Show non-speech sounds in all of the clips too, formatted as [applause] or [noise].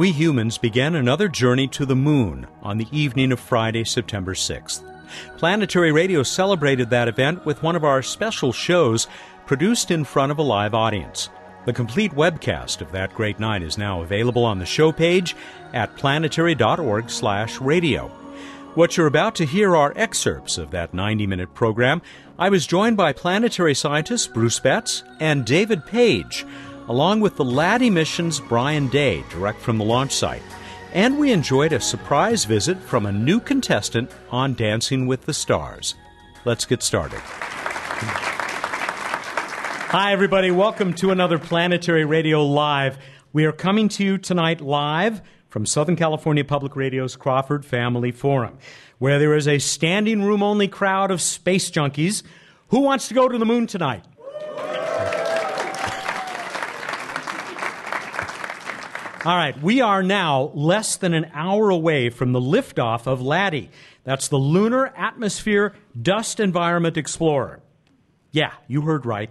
we humans began another journey to the moon on the evening of Friday, September 6th. Planetary Radio celebrated that event with one of our special shows produced in front of a live audience. The complete webcast of that great night is now available on the show page at planetary.org/radio. What you're about to hear are excerpts of that 90-minute program. I was joined by planetary scientists Bruce Betts and David Paige along with the LADEE mission's Brian Day, direct from the launch site. And we enjoyed a surprise visit from a new contestant on Dancing with the Stars. Let's get started. Hi, everybody. Welcome to another Planetary Radio Live. We are coming to you tonight live from Southern California Public Radio's Crawford Family Forum, where there is a standing room only crowd of space junkies. Who wants to go to the moon tonight? All right, we are now less than an hour away from the liftoff of LADEE. That's the Lunar Atmosphere Dust Environment Explorer. Yeah, you heard right.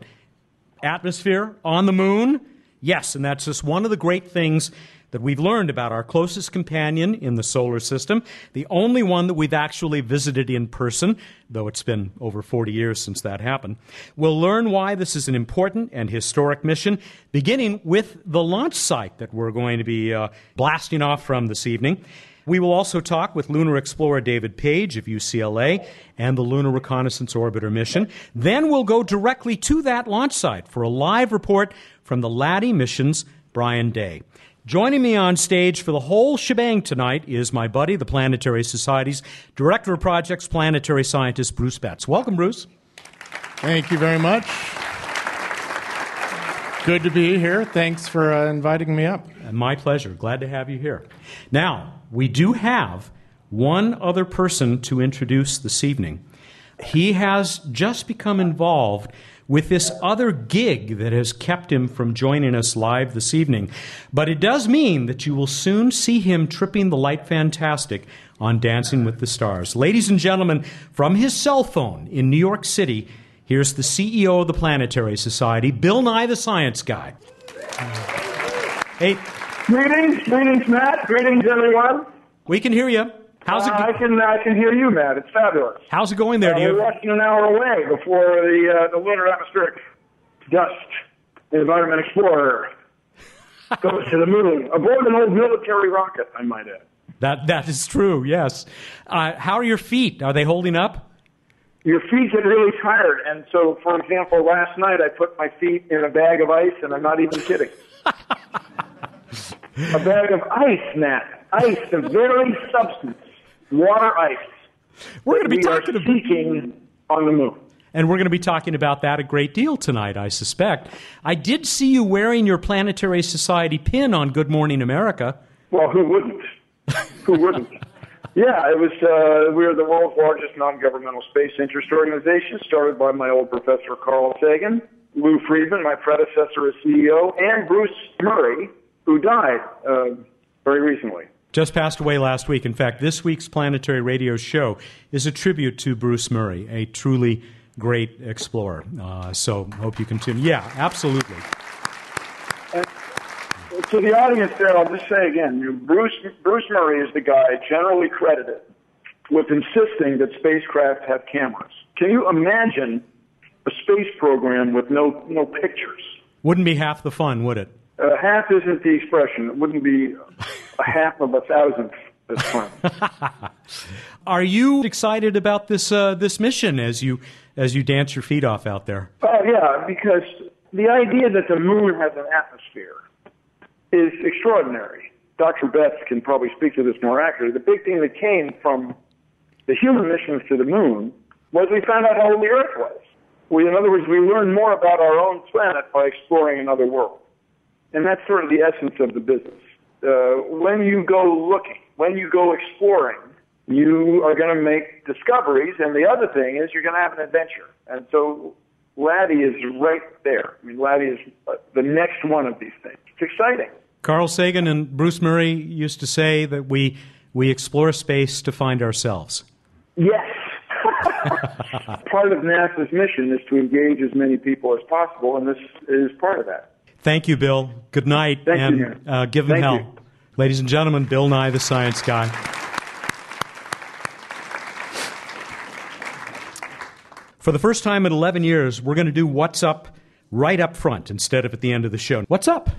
Atmosphere on the moon? Yes, and that's just one of the great things that we've learned about our closest companion in the solar system, the only one that we've actually visited in person, though it's been over 40 years since that happened. We'll learn why this is an important and historic mission, beginning with the launch site that we're going to be uh, blasting off from this evening. We will also talk with lunar explorer David Paige of UCLA and the Lunar Reconnaissance Orbiter mission. Then we'll go directly to that launch site for a live report from the LADEE mission's Brian Day. Joining me on stage for the whole shebang tonight is my buddy, the Planetary Society's Director of Projects, planetary scientist Bruce Betts. Welcome, Bruce. Thank you very much. Good to be here. Thanks for uh, inviting me up. My pleasure. Glad to have you here. Now, we do have one other person to introduce this evening. He has just become involved with this other gig that has kept him from joining us live this evening. But it does mean that you will soon see him tripping the light fantastic on Dancing with the Stars. Ladies and gentlemen, from his cell phone in New York City, here's the CEO of the Planetary Society, Bill Nye the Science Guy. Hey. Greetings, greetings, Matt. Greetings, everyone. We can hear you. How's it? Uh, I can I can hear you, Matt. It's fabulous. How's it going there? Uh, Do you we're less than an hour away before the uh, the lunar atmospheric dust environment explorer [laughs] goes to the moon aboard an old military rocket. I might add. That that is true. Yes. Uh, how are your feet? Are they holding up? Your feet get really tired, and so, for example, last night I put my feet in a bag of ice, and I'm not even kidding. [laughs] a bag of ice, Matt. Ice, the very substance water ice. We're going to be we talking are seeking on the moon. And we're going to be talking about that a great deal tonight, I suspect. I did see you wearing your Planetary Society pin on Good Morning America. Well, who wouldn't? [laughs] who wouldn't? Yeah, it was. Uh, we are the world's largest non-governmental space interest organization, started by my old professor Carl Sagan, Lou Friedman, my predecessor as CEO, and Bruce Murray, who died uh, very recently just passed away last week. In fact, this week's Planetary Radio show is a tribute to Bruce Murray, a truly great explorer. Uh, so, hope you continue. Yeah, absolutely. And to the audience there, I'll just say again, Bruce Bruce Murray is the guy generally credited with insisting that spacecraft have cameras. Can you imagine a space program with no no pictures? Wouldn't be half the fun, would it? Uh, half isn't the expression. It wouldn't be a half of a thousandth as fun. [laughs] Are you excited about this uh, this mission as you as you dance your feet off out there? Oh yeah, because the idea that the moon has an atmosphere is extraordinary. Dr. Betts can probably speak to this more accurately. The big thing that came from the human missions to the moon was we found out how old the Earth was. We, in other words, we learned more about our own planet by exploring another world. And that's sort of the essence of the business. Uh, when you go looking, when you go exploring, you are going to make discoveries. And the other thing is you're going to have an adventure. And so LADEE is right there. I mean, LADEE is uh, the next one of these things. It's exciting. Carl Sagan and Bruce Murray used to say that we, we explore space to find ourselves. Yes. [laughs] part of NASA's mission is to engage as many people as possible, and this is part of that. Thank you, Bill. Good night, Thank and you, uh, give them Thank hell. You. Ladies and gentlemen, Bill Nye, the science guy. For the first time in 11 years, we're going to do What's Up right up front instead of at the end of the show. What's up?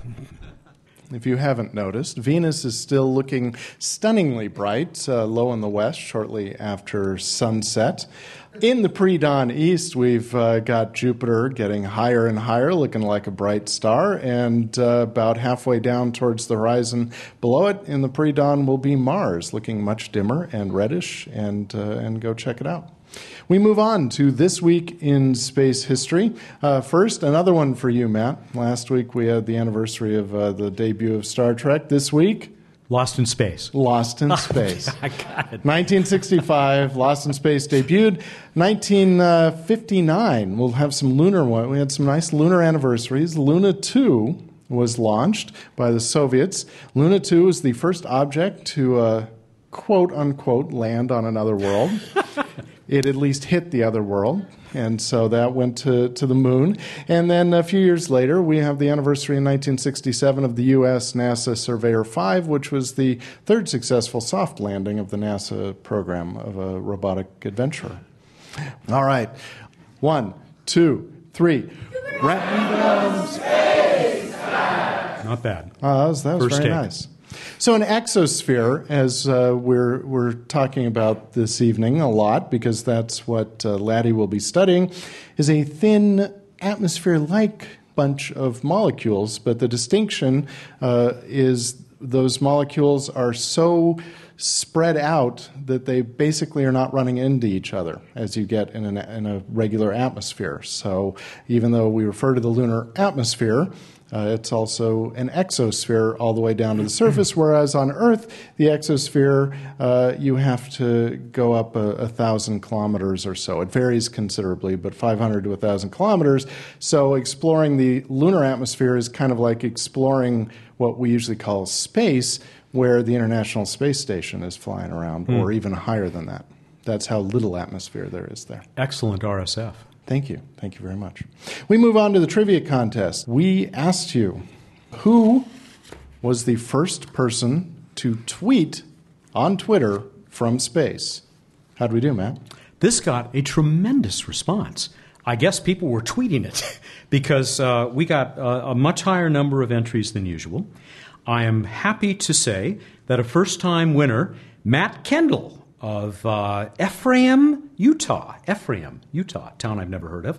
If you haven't noticed, Venus is still looking stunningly bright, uh, low in the west, shortly after sunset. In the pre dawn east, we've uh, got Jupiter getting higher and higher, looking like a bright star, and uh, about halfway down towards the horizon below it in the pre dawn will be Mars, looking much dimmer and reddish, and, uh, and go check it out. We move on to this week in space history. Uh, first, another one for you, Matt. Last week we had the anniversary of uh, the debut of Star Trek. This week, Lost in Space. Lost in [laughs] Space. I got 1965, Lost in Space debuted. 1959, we'll have some lunar one. We had some nice lunar anniversaries. Luna 2 was launched by the Soviets. Luna 2 is the first object to uh, quote unquote land on another world. [laughs] it at least hit the other world. And so that went to, to the moon. And then a few years later, we have the anniversary in 1967 of the U.S. NASA Surveyor 5, which was the third successful soft landing of the NASA program of a robotic adventurer. All right. One, two, three. Random Not bad. Oh, that was, that was First very take. nice. So, an exosphere, as uh, we're, we're talking about this evening a lot, because that's what uh, Laddie will be studying, is a thin atmosphere like bunch of molecules. But the distinction uh, is those molecules are so spread out that they basically are not running into each other as you get in, an, in a regular atmosphere. So, even though we refer to the lunar atmosphere, uh, it's also an exosphere all the way down to the surface, whereas on Earth, the exosphere, uh, you have to go up a, a thousand kilometers or so. It varies considerably, but 500 to 1,000 kilometers. So exploring the lunar atmosphere is kind of like exploring what we usually call space, where the International Space Station is flying around, or even higher than that. That's how little atmosphere there is there. Excellent RSF. Thank you. Thank you very much. We move on to the trivia contest. We asked you who was the first person to tweet on Twitter from space? How'd we do, Matt? This got a tremendous response. I guess people were tweeting it [laughs] because uh, we got a, a much higher number of entries than usual. I am happy to say that a first time winner, Matt Kendall of uh, Ephraim, Utah, Ephraim, Utah, town I've never heard of,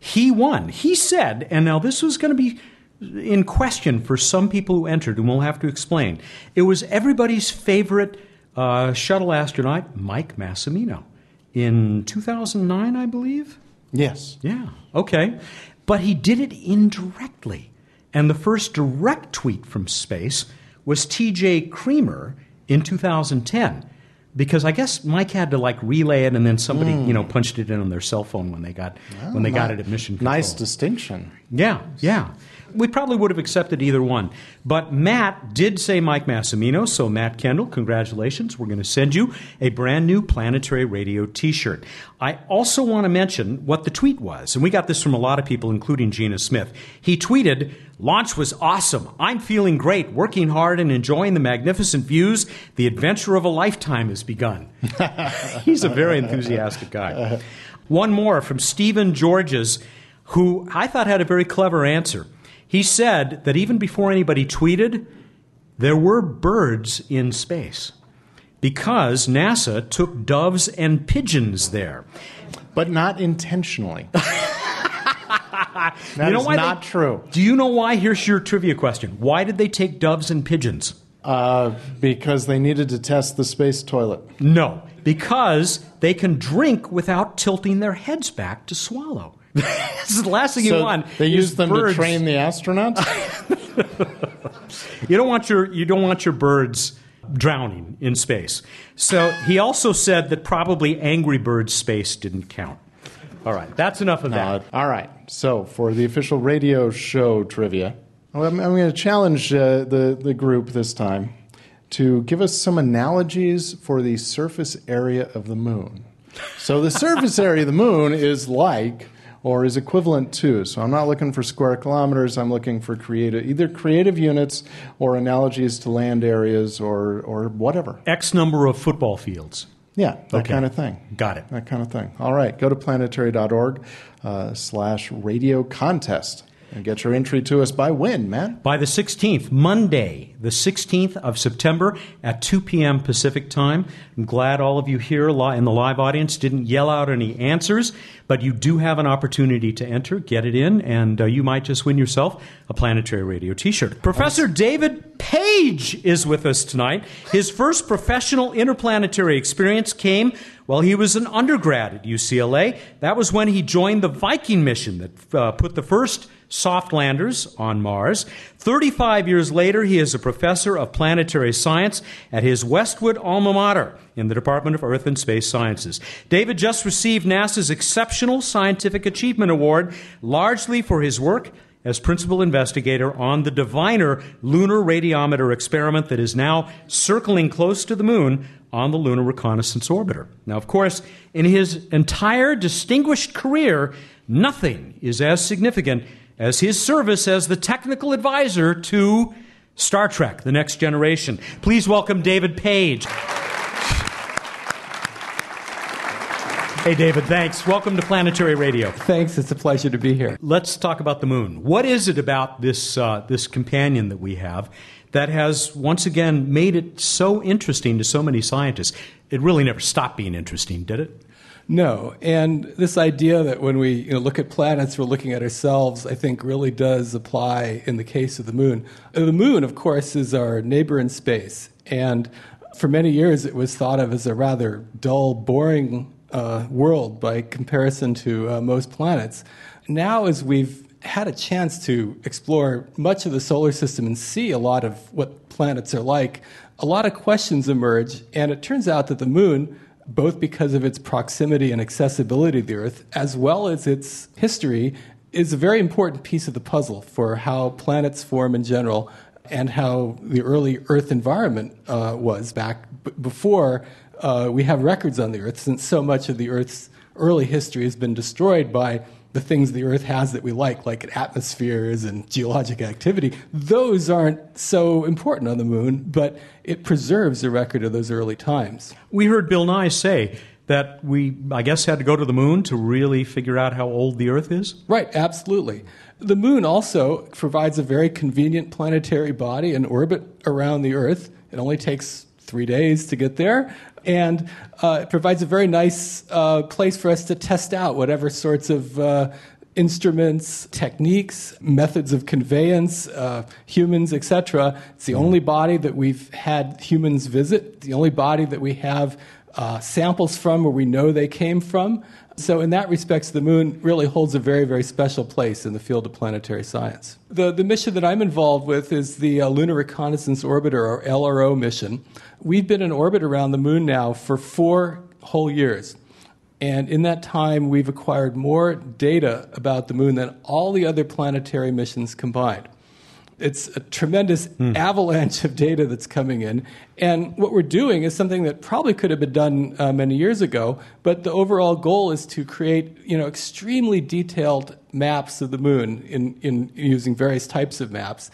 he won. He said, and now this was going to be in question for some people who entered, and we'll have to explain. It was everybody's favorite uh, shuttle astronaut, Mike Massimino, in 2009, I believe. Yes. Yeah, okay. But he did it indirectly. And the first direct tweet from space was TJ Creamer in 2010. Because I guess Mike had to like relay it and then somebody, you know, hmm. punched it in on their cell phone when they got when they ah, got it at mission control. Nice distinction. Yeah, yeah. We probably would have accepted either one. But Matt did say Mike Massimino, so Matt Kendall, congratulations. We're going to send you a brand new Planetary Radio t shirt. I also want to mention what the tweet was, and we got this from a lot of people, including Gina Smith. He tweeted, Launch was awesome. I'm feeling great, working hard and enjoying the magnificent views. The adventure of a lifetime has begun. [laughs] He's a very enthusiastic guy. One more from Stephen Georges, who I thought had a very clever answer. He said that even before anybody tweeted, there were birds in space because NASA took doves and pigeons there. But not intentionally. [laughs] That You know is not they- true. Do you know why? Here's your trivia question. Why did they take doves and pigeons? Uh, because they needed to test the space toilet. No, because they can drink without tilting their heads back to swallow. [laughs] this is the last thing you want. they use them birds. to train the astronauts? [laughs] You don't want your you don't want your birds drowning in space. So he also said that probably Angry Birds space didn't count. All right, that's enough of Uh, that. all right. So for the official radio show trivia, I'm, I'm going to challenge uh, the the group this time to give us some analogies for the surface area of the moon. So the surface area of the moon is like or is equivalent to. So I'm not looking for square kilometers. I'm looking for creative, either creative units or analogies to land areas or or whatever. X number of football fields. Yeah, that Okay. kind of thing. Got it. That kind of thing. All right, go to planetary.org uh, slash radio contest and get your entry to us by when, man? By the 16th, Monday, the 16th of September at 2 p.m. Pacific time. I'm glad all of you here in the live audience didn't yell out any answers, but you do have an opportunity to enter. Get it in, and uh, you might just win yourself a Planetary Radio t shirt. Professor David Paige is with us tonight. His first professional interplanetary experience came while he was an undergrad at UCLA. That was when he joined the Viking mission that uh, put the first soft landers on Mars. 35 years later, he is a professor of planetary science at his Westwood alma mater in the Department of Earth and Space Sciences. David just received NASA's Exceptional Scientific Achievement Award, largely for his work as principal investigator on the Diviner lunar radiometer experiment that is now circling close to the moon on the Lunar Reconnaissance Orbiter. Now, of course, in his entire distinguished career, nothing is as significant as his service as the technical advisor to Star Trek The Next Generation. Please welcome David Paige. Hey, David, thanks. Welcome to Planetary Radio. Thanks. It's a pleasure to be here. Let's talk about the moon. What is it about this uh, this companion that we have that has once again made it so interesting to so many scientists? It really never stopped being interesting, did it? No, and this idea that when we you know, look at planets, we're looking at ourselves, I think really does apply in the case of the moon. The moon, of course, is our neighbor in space, and for many years it was thought of as a rather dull, boring uh, world by comparison to uh, most planets. Now, as we've had a chance to explore much of the solar system and see a lot of what planets are like, a lot of questions emerge, and it turns out that the moon both because of its proximity and accessibility to the Earth, as well as its history, is a very important piece of the puzzle for how planets form in general and how the early Earth environment uh, was back b- before uh, we have records on the Earth, since so much of the Earth's early history has been destroyed by the things the Earth has that we like, like atmospheres and geologic activity, those aren't so important on the moon, but it preserves a record of those early times. We heard Bill Nye say that we, I guess, had to go to the moon to really figure out how old the Earth is. Right, absolutely. The moon also provides a very convenient planetary body in orbit around the Earth. It only takes three days to get there. And uh, it provides a very nice uh, place for us to test out whatever sorts of uh, instruments, techniques, methods of conveyance, uh, humans, etc. It's the only body that we've had humans visit, the only body that we have uh, samples from where we know they came from. So, in that respect, the moon really holds a very, very special place in the field of planetary science. The, the mission that I'm involved with is the uh, Lunar Reconnaissance Orbiter, or LRO mission. We've been in orbit around the moon now for four whole years. And in that time, we've acquired more data about the moon than all the other planetary missions combined. It's a tremendous avalanche of data that's coming in. And what we're doing is something that probably could have been done uh, many years ago, but the overall goal is to create you know, extremely detailed maps of the moon in, in using various types of maps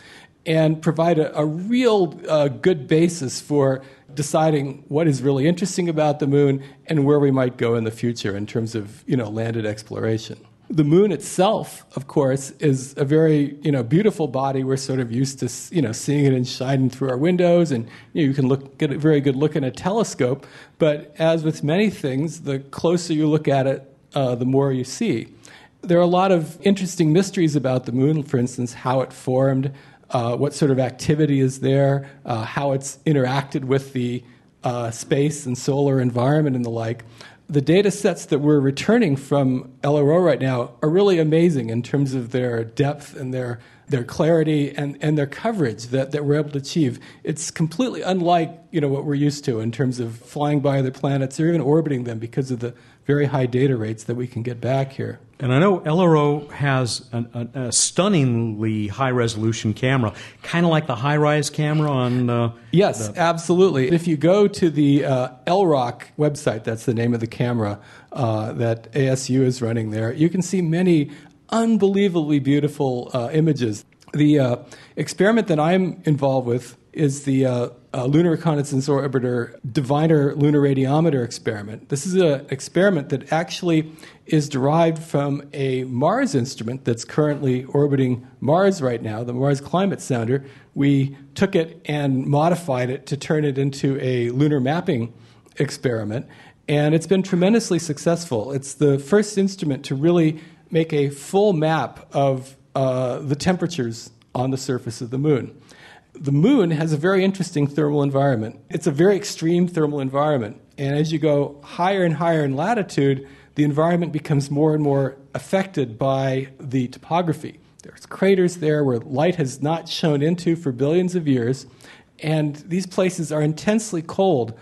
and provide a, a real uh, good basis for deciding what is really interesting about the moon and where we might go in the future in terms of you know, landed exploration. The moon itself, of course, is a very you know beautiful body. We're sort of used to you know seeing it and shining through our windows, and you, know, you can look get a very good look in a telescope. But as with many things, the closer you look at it, uh, the more you see. There are a lot of interesting mysteries about the moon. For instance, how it formed, uh, what sort of activity is there, uh, how it's interacted with the uh, space and solar environment and the like the data sets that we're returning from LRO right now are really amazing in terms of their depth and their, their clarity and, and their coverage that, that we're able to achieve. It's completely unlike you know, what we're used to in terms of flying by other planets or even orbiting them because of the very high data rates that we can get back here. And I know LRO has an, a, a, stunningly high resolution camera, kind of like the HiRISE camera on. Uh, yes, the... absolutely. If you go to the uh, LROC website, that's the name of the camera uh, that ASU is running there, you can see many unbelievably beautiful uh, images. The uh, experiment that I'm involved with is the uh, Lunar Reconnaissance Orbiter Diviner Lunar Radiometer experiment. This is an experiment that actually is derived from a Mars instrument that's currently orbiting Mars right now, the Mars Climate Sounder. We took it and modified it to turn it into a lunar mapping experiment, and it's been tremendously successful. It's the first instrument to really make a full map of uh, the temperatures on the surface of the moon the moon has a very interesting thermal environment. It's a very extreme thermal environment. And as you go higher and higher in latitude, the environment becomes more and more affected by the topography. There's craters there where light has not shone into for billions of years, and these places are intensely cold.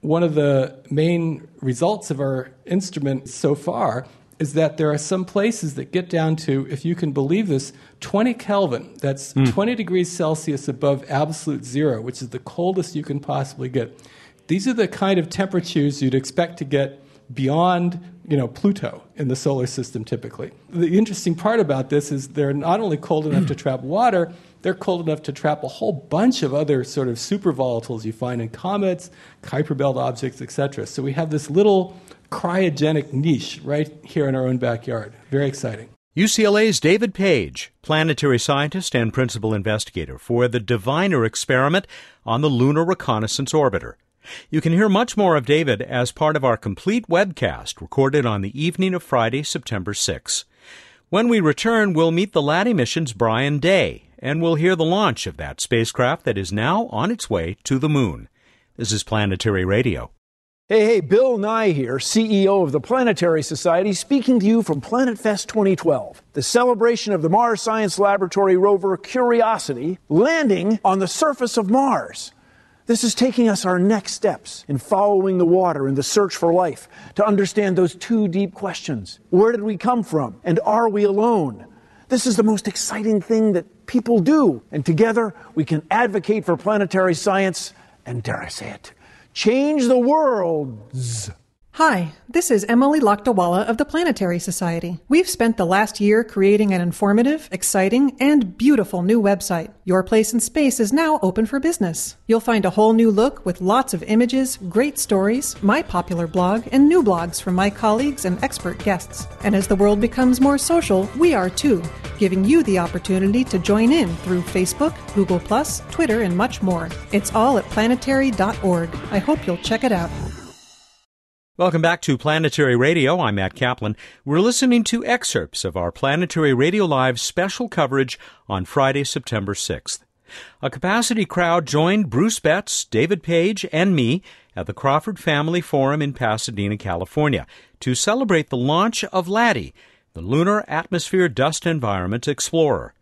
One of the main results of our instrument so far is that there are some places that get down to, if you can believe this, 20 Kelvin. That's mm. 20 degrees Celsius above absolute zero, which is the coldest you can possibly get. These are the kind of temperatures you'd expect to get beyond you know, Pluto in the solar system typically. The interesting part about this is they're not only cold enough to trap water, they're cold enough to trap a whole bunch of other sort of super volatiles you find in comets, Kuiper belt objects, etc. So we have this little cryogenic niche right here in our own backyard. Very exciting. UCLA's David Paige, planetary scientist and principal investigator for the Diviner experiment on the Lunar Reconnaissance Orbiter. You can hear much more of David as part of our complete webcast recorded on the evening of Friday, September 6. When we return, we'll meet the LADEE mission's Brian Day, and we'll hear the launch of that spacecraft that is now on its way to the moon. This is Planetary Radio. Hey, hey, Bill Nye here, CEO of the Planetary Society, speaking to you from PlanetFest 2012, the celebration of the Mars Science Laboratory rover Curiosity landing on the surface of Mars. This is taking us our next steps in following the water in the search for life to understand those two deep questions. Where did we come from? And are we alone? This is the most exciting thing that people do. And together we can advocate for planetary science and, dare I say it, change the worlds. Hi, this is Emily Lakdawalla of the Planetary Society. We've spent the last year creating an informative, exciting, and beautiful new website. Your Place in Space is now open for business. You'll find a whole new look with lots of images, great stories, my popular blog, and new blogs from my colleagues and expert guests. And as the world becomes more social, we are too, giving you the opportunity to join in through Facebook, Google, Twitter, and much more. It's all at planetary.org. I hope you'll check it out. Welcome back to Planetary Radio. I'm Matt Kaplan. We're listening to excerpts of our Planetary Radio Live special coverage on Friday, September 6th. A capacity crowd joined Bruce Betts, David Paige, and me at the Crawford Family Forum in Pasadena, California, to celebrate the launch of LADEE, the Lunar Atmosphere Dust Environment Explorer.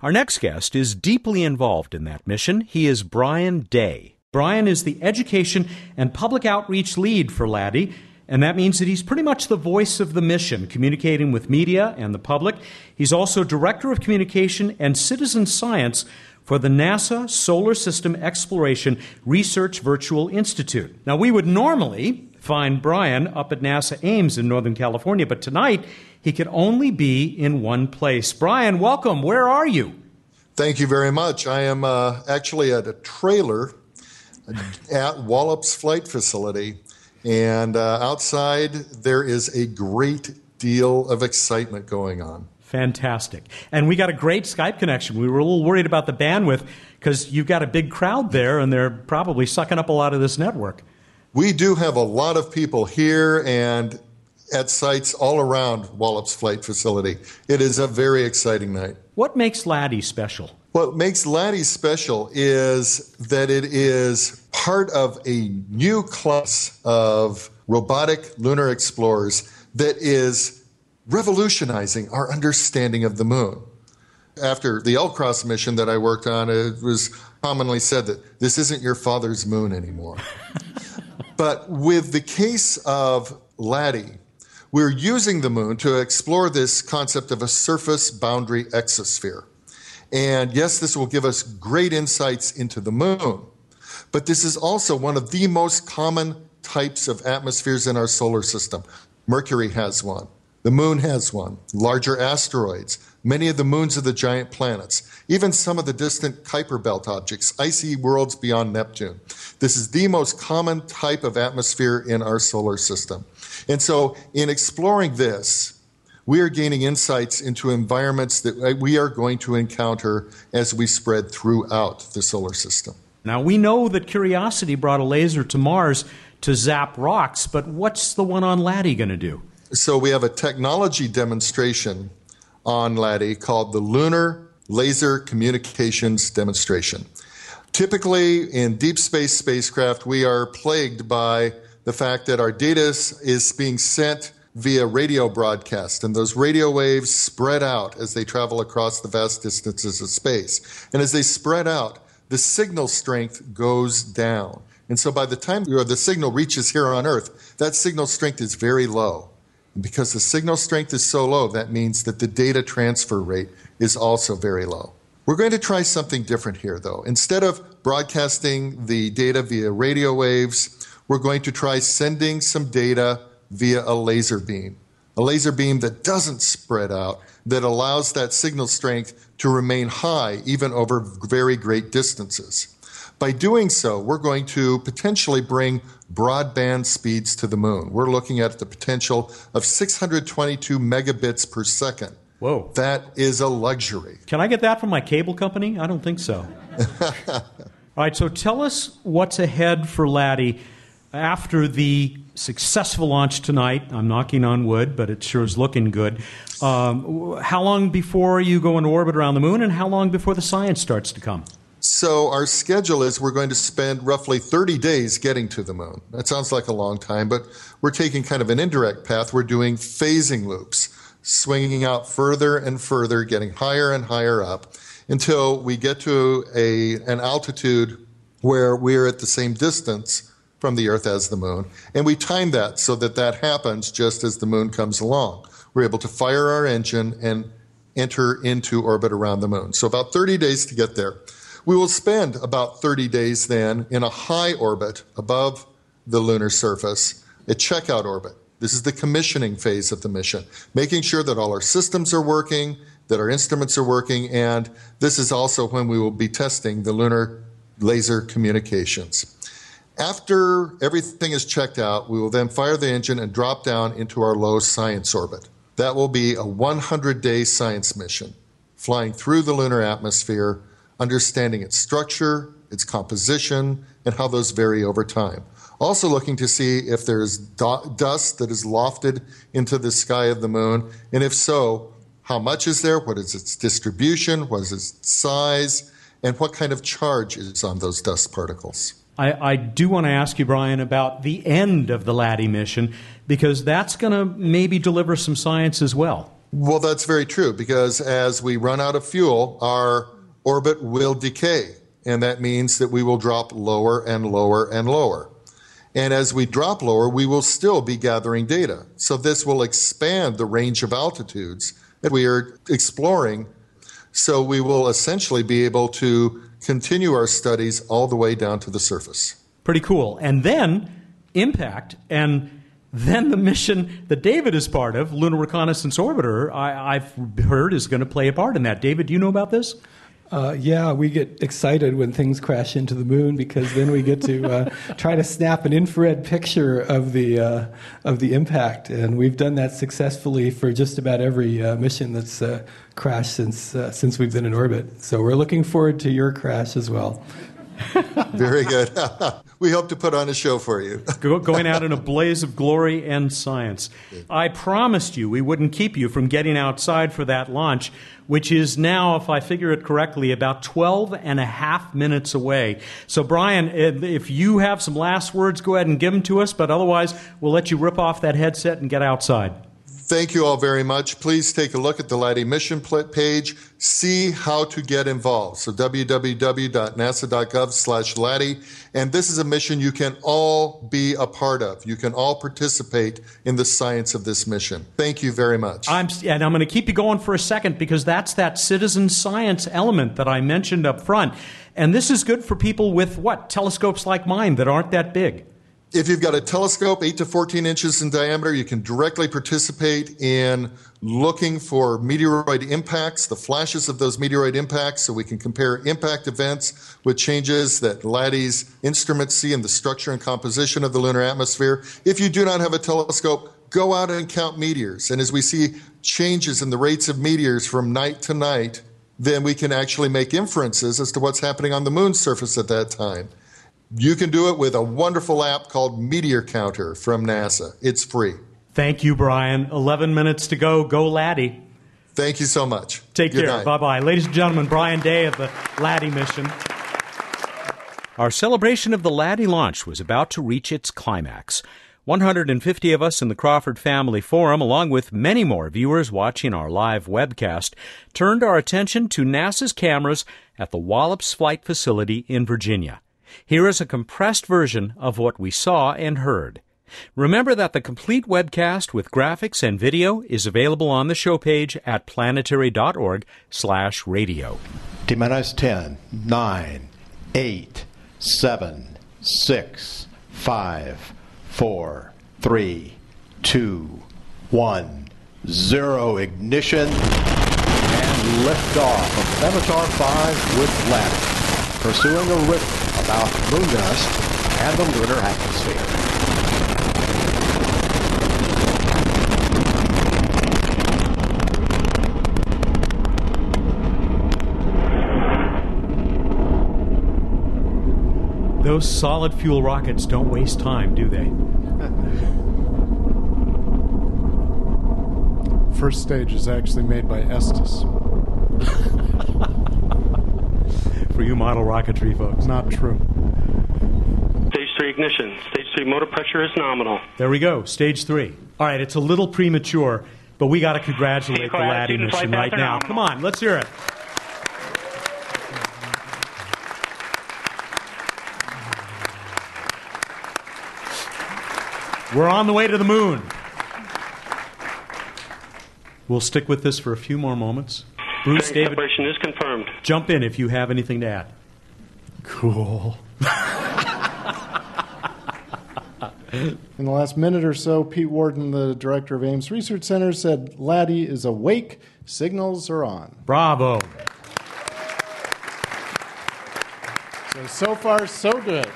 Our next guest is deeply involved in that mission. He is Brian Day. Brian is the education and public outreach lead for LADEE, and that means that he's pretty much the voice of the mission, communicating with media and the public. He's also Director of Communication and Citizen Science for the NASA Solar System Exploration Research Virtual Institute. Now, we would normally find Brian up at NASA Ames in Northern California, but tonight he could only be in one place. Brian, welcome. Where are you? Thank you very much. I am uh, actually at a trailer at Wallops Flight Facility. And uh, outside, there is a great deal of excitement going on. Fantastic. And we got a great Skype connection. We were a little worried about the bandwidth because you've got a big crowd there and they're probably sucking up a lot of this network. We do have a lot of people here and at sites all around Wallops Flight Facility. It is a very exciting night. What makes LADEE special? What makes LADEE special is that it is part of a new class of robotic lunar explorers that is revolutionizing our understanding of the moon. After the LCROSS mission that I worked on, it was commonly said that this isn't your father's moon anymore. [laughs] but with the case of LADEE, we're using the moon to explore this concept of a surface boundary exosphere. And yes, this will give us great insights into the moon. But this is also one of the most common types of atmospheres in our solar system. Mercury has one. The moon has one. Larger asteroids, many of the moons of the giant planets, even some of the distant Kuiper belt objects, icy worlds beyond Neptune. This is the most common type of atmosphere in our solar system. And so, in exploring this, we are gaining insights into environments that uh, we are going to encounter as we spread throughout the solar system. Now, we know that Curiosity brought a laser to Mars to zap rocks, but what's the one on LADEE going to do? So, we have a technology demonstration on LADEE called the Lunar Laser Communications Demonstration. Typically, in deep space spacecraft, we are plagued by the fact that our data is being sent via radio broadcast, and those radio waves spread out as they travel across the vast distances of space. And as they spread out, the signal strength goes down. And so by the time the signal reaches here on Earth, that signal strength is very low. And because the signal strength is so low, that means that the data transfer rate is also very low. We're going to try something different here, though. Instead of broadcasting the data via radio waves, we're going to try sending some data via a laser beam. A laser beam that doesn't spread out, that allows that signal strength to remain high even over very great distances. By doing so, we're going to potentially bring broadband speeds to the moon. We're looking at the potential of 622 megabits per second. Whoa. That is a luxury. Can I get that from my cable company? I don't think so. [laughs] All right, so tell us what's ahead for LADEE after the successful launch tonight. I'm knocking on wood, but it sure is looking good. Um, how long before you go into orbit around the moon, and how long before the science starts to come? So, our schedule is we're going to spend roughly 30 days getting to the moon. That sounds like a long time, but we're taking kind of an indirect path. We're doing phasing loops, swinging out further and further, getting higher and higher up until we get to a, an altitude where we're at the same distance from the Earth as the moon. And we time that so that that happens just as the moon comes along. We're able to fire our engine and enter into orbit around the moon. So, about 30 days to get there. We will spend about 30 days then in a high orbit above the lunar surface, a checkout orbit. This is the commissioning phase of the mission, making sure that all our systems are working, that our instruments are working, and this is also when we will be testing the lunar laser communications. After everything is checked out, we will then fire the engine and drop down into our low science orbit. That will be a 100 day science mission, flying through the lunar atmosphere, understanding its structure, its composition, and how those vary over time. Also, looking to see if there's do- dust that is lofted into the sky of the moon, and if so, how much is there? What is its distribution? What is its size? And what kind of charge is on those dust particles? I, I do want to ask you, Brian, about the end of the LADEE mission, because that's going to maybe deliver some science as well. Well, that's very true, because as we run out of fuel, our orbit will decay. And that means that we will drop lower and lower and lower. And as we drop lower, we will still be gathering data. So this will expand the range of altitudes that we are exploring. So we will essentially be able to continue our studies all the way down to the surface. Pretty cool. And then impact and then the mission that David is part of, Lunar Reconnaissance Orbiter, I, have heard is going to play a part in that. David, do you know about this? Uh, yeah, we get excited when things crash into the moon because then we get to uh, [laughs] try to snap an infrared picture of the uh, of the impact, and we've done that successfully for just about every uh, mission that's uh, crashed since uh, since we've been in orbit. So we're looking forward to your crash as well. [laughs] Very good. [laughs] we hope to put on a show for you. [laughs] Going out in a blaze of glory and science. I promised you we wouldn't keep you from getting outside for that launch, which is now, if I figure it correctly, about 12 and a half minutes away. So, Brian, eh, if you have some last words, go ahead and give them to us, but otherwise, we'll let you rip off that headset and get outside. Thank you all very much. Please take a look at the LADEE mission page. See how to get involved. So www.nasa.gov slash LADEE. And this is a mission you can all be a part of. You can all participate in the science of this mission. Thank you very much. I'm, and I'm going to keep you going for a second because that's that citizen science element that I mentioned up front. And this is good for people with what? Telescopes like mine that aren't that big. If you've got a telescope 8 to 14 inches in diameter, you can directly participate in looking for meteoroid impacts, the flashes of those meteoroid impacts, so we can compare impact events with changes that LADEE's instruments see in the structure and composition of the lunar atmosphere. If you do not have a telescope, go out and count meteors. And as we see changes in the rates of meteors from night to night, then we can actually make inferences as to what's happening on the moon's surface at that time. You can do it with a wonderful app called Meteor Counter from NASA. It's free. Thank you, Brian. 11 minutes to go. Go, LADEE. Thank you so much. Take Good care. Bye bye. Ladies and gentlemen, Brian Day of the LADEE mission. Our celebration of the LADEE launch was about to reach its climax. 150 of us in the Crawford Family Forum, along with many more viewers watching our live webcast, turned our attention to NASA's cameras at the Wallops Flight Facility in Virginia. Here is a compressed version of what we saw and heard. Remember that the complete webcast with graphics and video is available on the show page at planetary.org slash radio. T minus 10, 9, 8, 7, 6, 5, 4, 3, 2, 1, 0. Ignition and liftoff of Minotaur 5 with LADEE, pursuing a riddle about moon dust and the lunar atmosphere. Those solid fuel rockets don't waste time, do they? [laughs] First stage is actually made by Estes. For you model rocketry folks. Not true. Stage 3 ignition. Stage 3 motor pressure is nominal. There we go, stage three. All right, it's a little premature, but we got to congratulate the Quiet, LADEE student mission right now. Come on, let's hear it. We're on the way to the moon. We'll stick with this for a few more moments. Bruce, Fairing David, separation is confirmed. jump in if you have anything to add. Cool. In the last minute or so, Pete Worden, the director of Ames Research Center, said LADEE is awake, signals are on. Bravo. So, so far, so good.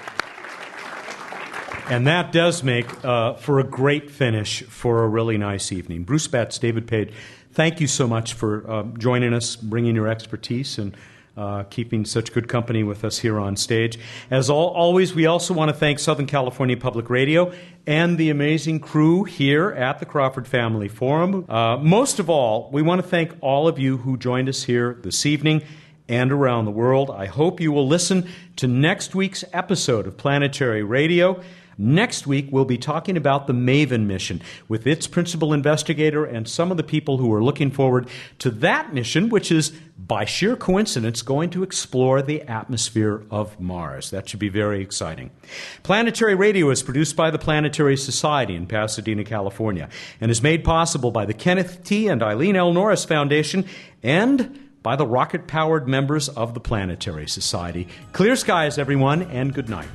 And that does make uh, for a great finish for a really nice evening. Bruce Betts, David Paige, thank you so much for uh, joining us, bringing your expertise, and uh, keeping such good company with us here on stage. As al- always, we also want to thank Southern California Public Radio and the amazing crew here at the Crawford Family Forum. Uh, most of all, we want to thank all of you who joined us here this evening and around the world. I hope you will listen to next week's episode of Planetary Radio. Next week, we'll be talking about the MAVEN mission with its principal investigator and some of the people who are looking forward to that mission, which is, by sheer coincidence, going to explore the atmosphere of Mars. That should be very exciting. Planetary Radio is produced by the Planetary Society in Pasadena, California, and is made possible by the Kenneth T. and Eileen L. Norris Foundation and by the rocket powered members of the Planetary Society. Clear skies, everyone, and good night.